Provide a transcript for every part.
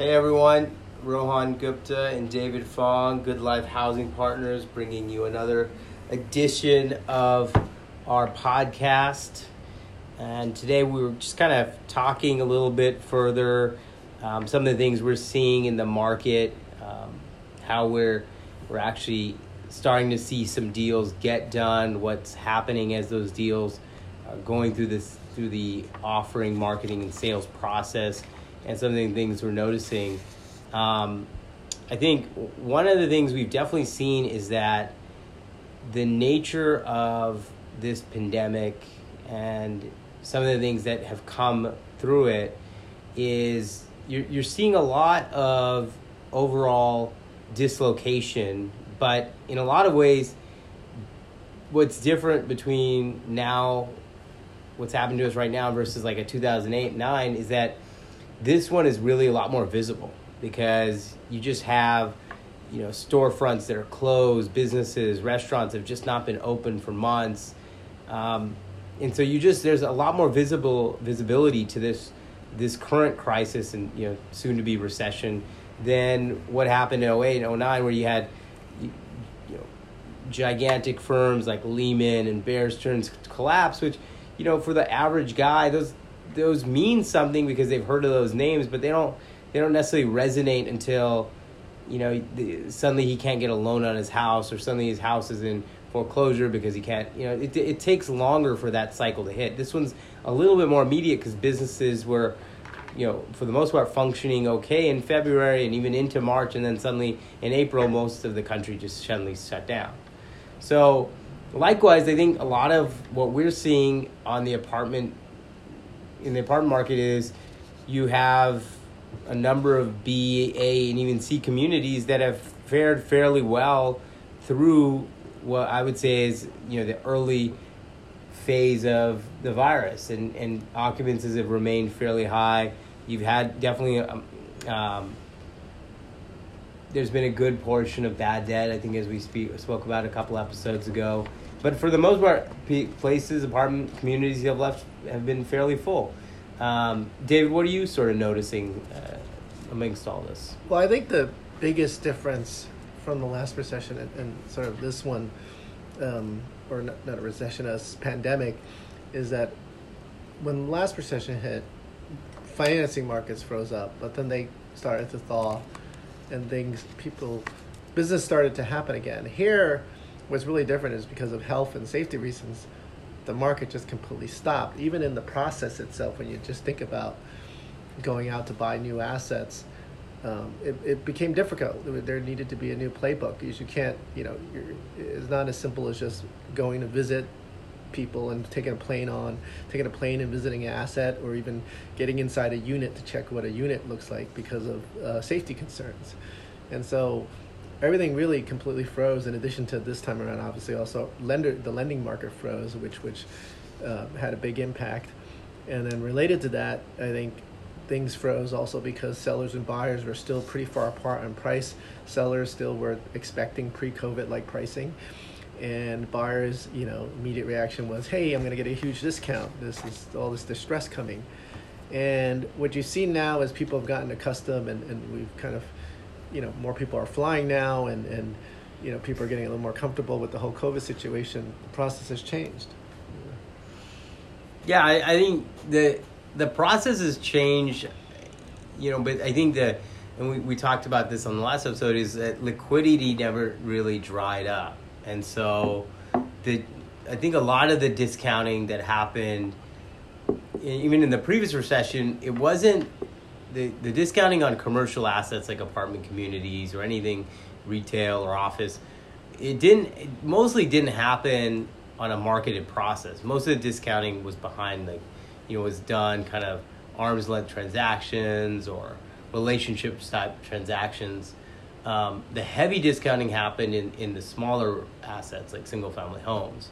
Hey everyone, Rohan Gupta and David Fong, Good Life Housing Partners, bringing you another edition of our podcast. And today we were just kind of talking a little bit further um, some of the things we're seeing in the market, um, how we're we're actually starting to see some deals get done, what's happening as those deals are going through this through the offering, marketing, and sales process, and some of the things we're noticing. Um, I think one of the things we've definitely seen is that the nature of this pandemic and some of the things that have come through it is you're, you're seeing a lot of overall dislocation, but in a lot of ways, what's different between now, what's happened to us right now versus like a 2008 9 is that this one is really a lot more visible because you just have you know storefronts that are closed businesses restaurants have just not been open for months. Um, and so you just there's a lot more visible visibility to this this current crisis and you know soon to be recession than what happened in 08 and 09 where you had you, know gigantic firms like Lehman and Bear Stearns collapse which you know for the average guy those those mean something because they've heard of those names but they don't they don't necessarily resonate until you know the, suddenly he can't get a loan on his house or suddenly his house is in foreclosure because he can't you know it, it takes longer for that cycle to hit. This one's a little bit more immediate because businesses were you know for the most part functioning okay in february and even into march and then suddenly in april most of the country just suddenly shut down. So likewise i think a lot of what we're seeing on the apartment in the apartment market is you have a number of b a and even c communities that have fared fairly well through what I would say is you know the early phase of the virus, and and occupancies have remained fairly high. You've had definitely. Um, um, there's been a good portion of bad debt, I think, as we speak, spoke about a couple episodes ago. But for the most part, places, apartment communities you have left have been fairly full. Um, David, what are you sort of noticing uh, amongst all this? Well, I think the biggest difference from the last recession and, and sort of this one, um, or not, not a recession, a pandemic, is that when the last recession hit, financing markets froze up, but then they started to thaw, and things people, business started to happen again. Here, what's really different is because of health and safety reasons, the market just completely stopped. Even in the process itself, when you just think about going out to buy new assets um, it, it became difficult. There needed to be a new playbook because you can't, you know, it's not as simple as just going to visit people and taking a plane on, taking a plane and visiting an asset, or even getting inside a unit to check what a unit looks like because of uh, safety concerns. And so everything really completely froze. In addition to this time around, obviously also lender the lending market froze, which which uh, had a big impact. And then related to that, I think things froze also because sellers and buyers were still pretty far apart on price. Sellers still were expecting pre-COVID like pricing, and buyers, you know, immediate reaction was, "Hey, I'm going to get a huge discount. This is all this distress coming." And what you see now is people have gotten accustomed, and, and we've kind of, you know, more people are flying now, and and you know, people are getting a little more comfortable with the whole COVID situation. The process has changed. Yeah, I, I think the the process has changed, you know, but I think that, and we, we talked about this on the last episode, is that liquidity never really dried up. And so the, I think a lot of the discounting that happened, even in the previous recession, it wasn't the, the discounting on commercial assets like apartment communities or anything retail or office. It didn't, it mostly didn't happen on a marketed process. Most of the discounting was behind like you know was done kind of arm's length transactions or relationship type transactions. Um, the heavy discounting happened in, in the smaller assets like single family homes.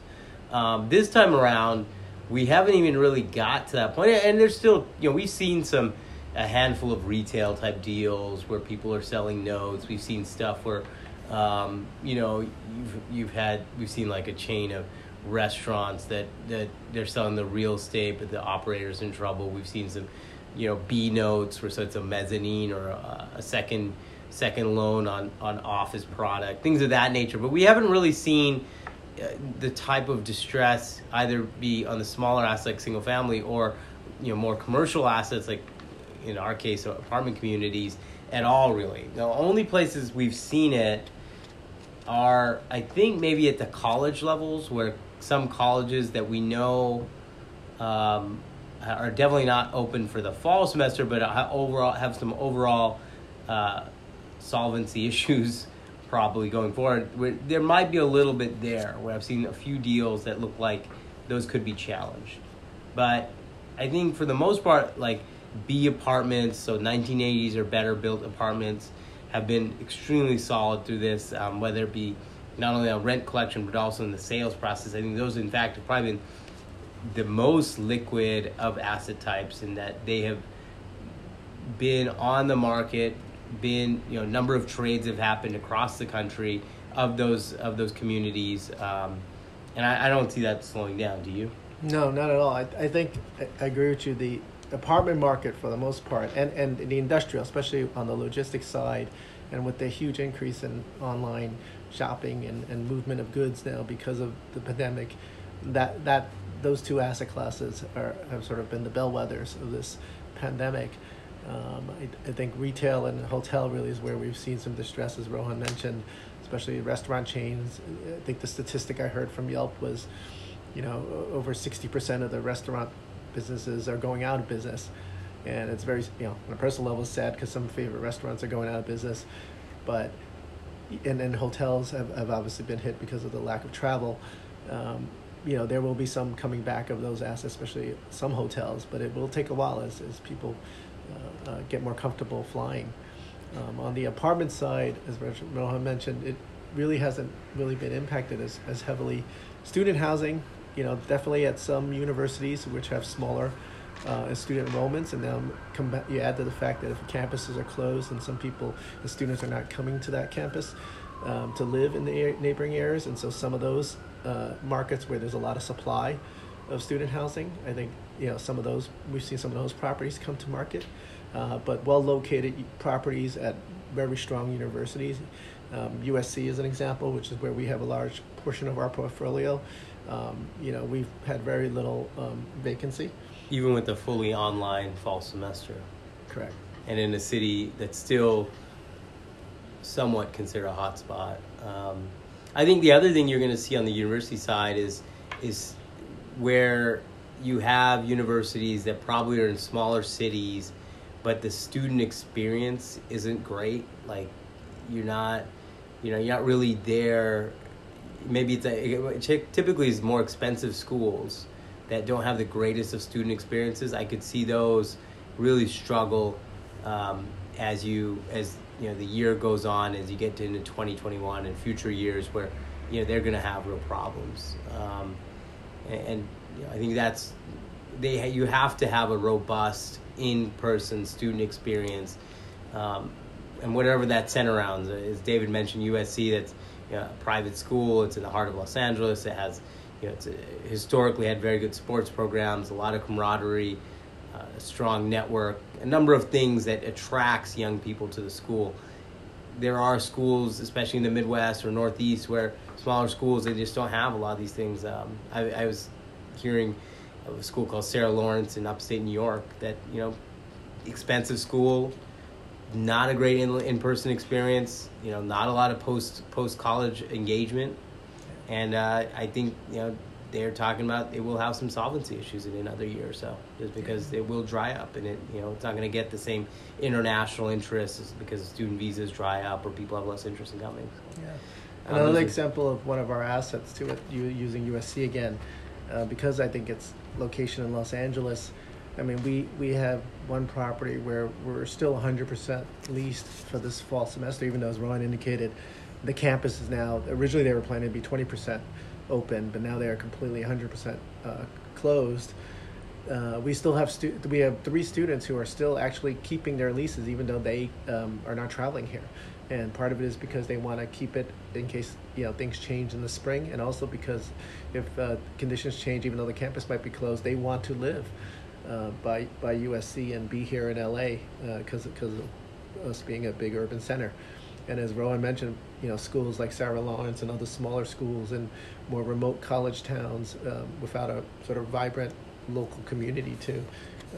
Um, this time around, we haven't even really got to that point, and there's still you know we've seen some a handful of retail type deals where people are selling notes. We've seen stuff where um, you know you've you've had we've seen like a chain of restaurants that, that they're selling the real estate, but the operator's in trouble. We've seen some you know B notes, where so it's a mezzanine or a, a second second loan on on office product, things of that nature. But we haven't really seen uh, the type of distress either be on the smaller assets like single family or you know more commercial assets like in our case apartment communities at all really the only places we've seen it are i think maybe at the college levels where some colleges that we know um, are definitely not open for the fall semester but overall have some overall uh, solvency issues probably going forward. There might be a little bit there where I've seen a few deals that look like those could be challenged. But I think for the most part, like B apartments, so 1980s or better built apartments, have been extremely solid through this, um, whether it be not only on rent collection but also in the sales process. I think those, in fact, have probably been the most liquid of asset types in that they have been on the market been you know number of trades have happened across the country of those of those communities, um, and I, I, don't see that slowing down. Do you? No, not at all. I, I think I agree with you. The apartment market, for the most part, and and the industrial, especially on the logistics side, and with the huge increase in online shopping and, and movement of goods now because of the pandemic, that that those two asset classes are have sort of been the bellwethers of this pandemic. Um, I, I, think retail and hotel really is where we've seen some distress, as Rohan mentioned, especially restaurant chains. I think the statistic I heard from Yelp was, you know, over 60% of the restaurant businesses are going out of business. And it's very, you know, on a personal level, sad because some favorite restaurants are going out of business. But, and then hotels have, have obviously been hit because of the lack of travel. Um, you know, there will be some coming back of those assets, especially some hotels, but it will take a while as, as people uh, uh, get more comfortable flying. Um, on the apartment side, as Rohan mentioned, it really hasn't really been impacted as, as heavily. Student housing, you know, definitely at some universities which have smaller uh, student enrollments, and come you add to the fact that if campuses are closed and some people, the students are not coming to that campus um, to live in the neighboring areas, and so some of those uh, markets where there's a lot of supply of student housing, I think you know some of those we've seen some of those properties come to market, uh, but well located properties at very strong universities. Um, USC is an example, which is where we have a large portion of our portfolio. Um, you know, we've had very little um, vacancy. Even with the fully online fall semester. Correct. And in a city that's still somewhat considered a hotspot. Um, I think the other thing you're going to see on the university side is is where you have universities that probably are in smaller cities, but the student experience isn't great. Like you're not, you know, you're not really there. Maybe it's a, typically is more expensive schools that don't have the greatest of student experiences. I could see those really struggle um, as you as you know the year goes on as you get into 2021 and future years where you know they're going to have real problems. Um, and, and you know, I think that's they you have to have a robust in-person student experience, um, and whatever that center around. As David mentioned, USC that's you know, private school. It's in the heart of Los Angeles. It has you know it's historically had very good sports programs, a lot of camaraderie, uh, a strong network, a number of things that attracts young people to the school. There are schools, especially in the Midwest or Northeast, where smaller schools they just don't have a lot of these things. Um, I, I was hearing of a school called Sarah Lawrence in upstate New York that you know expensive school not a great in, in-person experience you know not a lot of post post college engagement. And uh, I think you know they're talking about it will have some solvency issues in another year or so just because it will dry up and it you know it's not going to get the same international interest because student visas dry up or people have less interest in coming. So, yeah. Another um, example of one of our assets to it using usc again uh, because I think it's location in Los Angeles. I mean, we, we have one property where we're still 100% leased for this fall semester, even though, as Rohan indicated, the campus is now, originally they were planning to be 20% open, but now they are completely 100% uh, closed. Uh, we still have stu- we have three students who are still actually keeping their leases, even though they um, are not traveling here and part of it is because they want to keep it in case you know things change in the spring, and also because if uh, conditions change, even though the campus might be closed, they want to live uh, by by USC and be here in LA because uh, because of us being a big urban center. And as Rohan mentioned, you know, schools like Sarah Lawrence and other smaller schools in more remote college towns um, without a sort of vibrant local community too,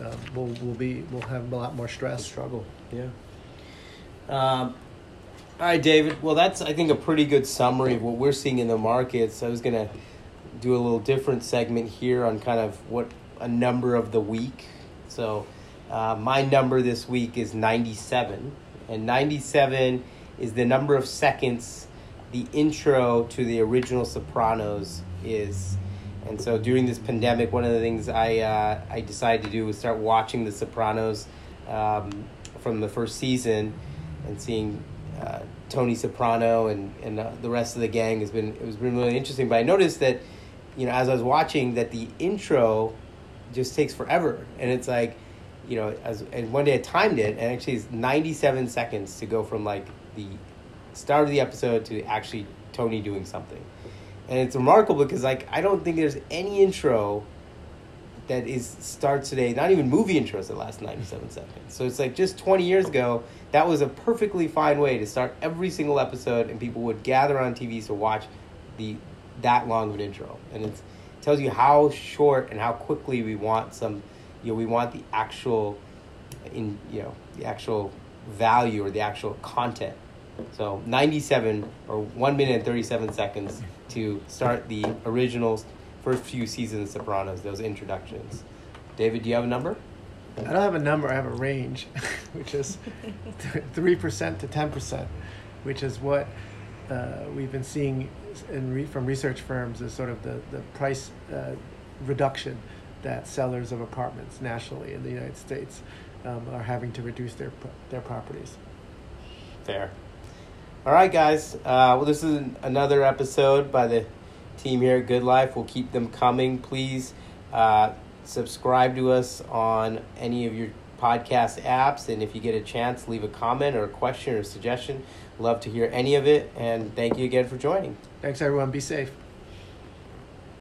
um, will will be will have a lot more stress. struggle. Yeah. Um, all right, David. Well, that's I think a pretty good summary of what we're seeing in the markets. I was gonna do a little different segment here on kind of what a number of the week. So, uh, my number this week is ninety-seven, and ninety-seven is the number of seconds the intro to the original Sopranos is. And so during this pandemic, one of the things I uh, I decided to do was start watching The Sopranos um, from the first season and seeing uh, Tony Soprano and and uh, the rest of the gang has been it was been really interesting. But I noticed that you know as I was watching that the intro just takes forever, and it's like you know as and one day I timed it and actually it's ninety seven seconds to go from like the start of the episode to actually Tony doing something. And it's remarkable because like I don't think there's any intro that is starts today, not even movie intros that last 97 seconds. So it's like just 20 years ago, that was a perfectly fine way to start every single episode and people would gather on TVs to watch the that long of an intro. And it tells you how short and how quickly we want some you know, we want the actual in you know, the actual value or the actual content. So 97 or 1 minute and 37 seconds to start the original first few seasons of Sopranos, those introductions. David, do you have a number? I don't have a number, I have a range, which is 3% to 10%, which is what uh, we've been seeing in re- from research firms is sort of the, the price uh, reduction that sellers of apartments nationally in the United States um, are having to reduce their, their properties. Fair. All right, guys. Uh, well, this is another episode by the team here at Good Life. We'll keep them coming. Please uh, subscribe to us on any of your podcast apps. And if you get a chance, leave a comment or a question or a suggestion. Love to hear any of it. And thank you again for joining. Thanks, everyone. Be safe.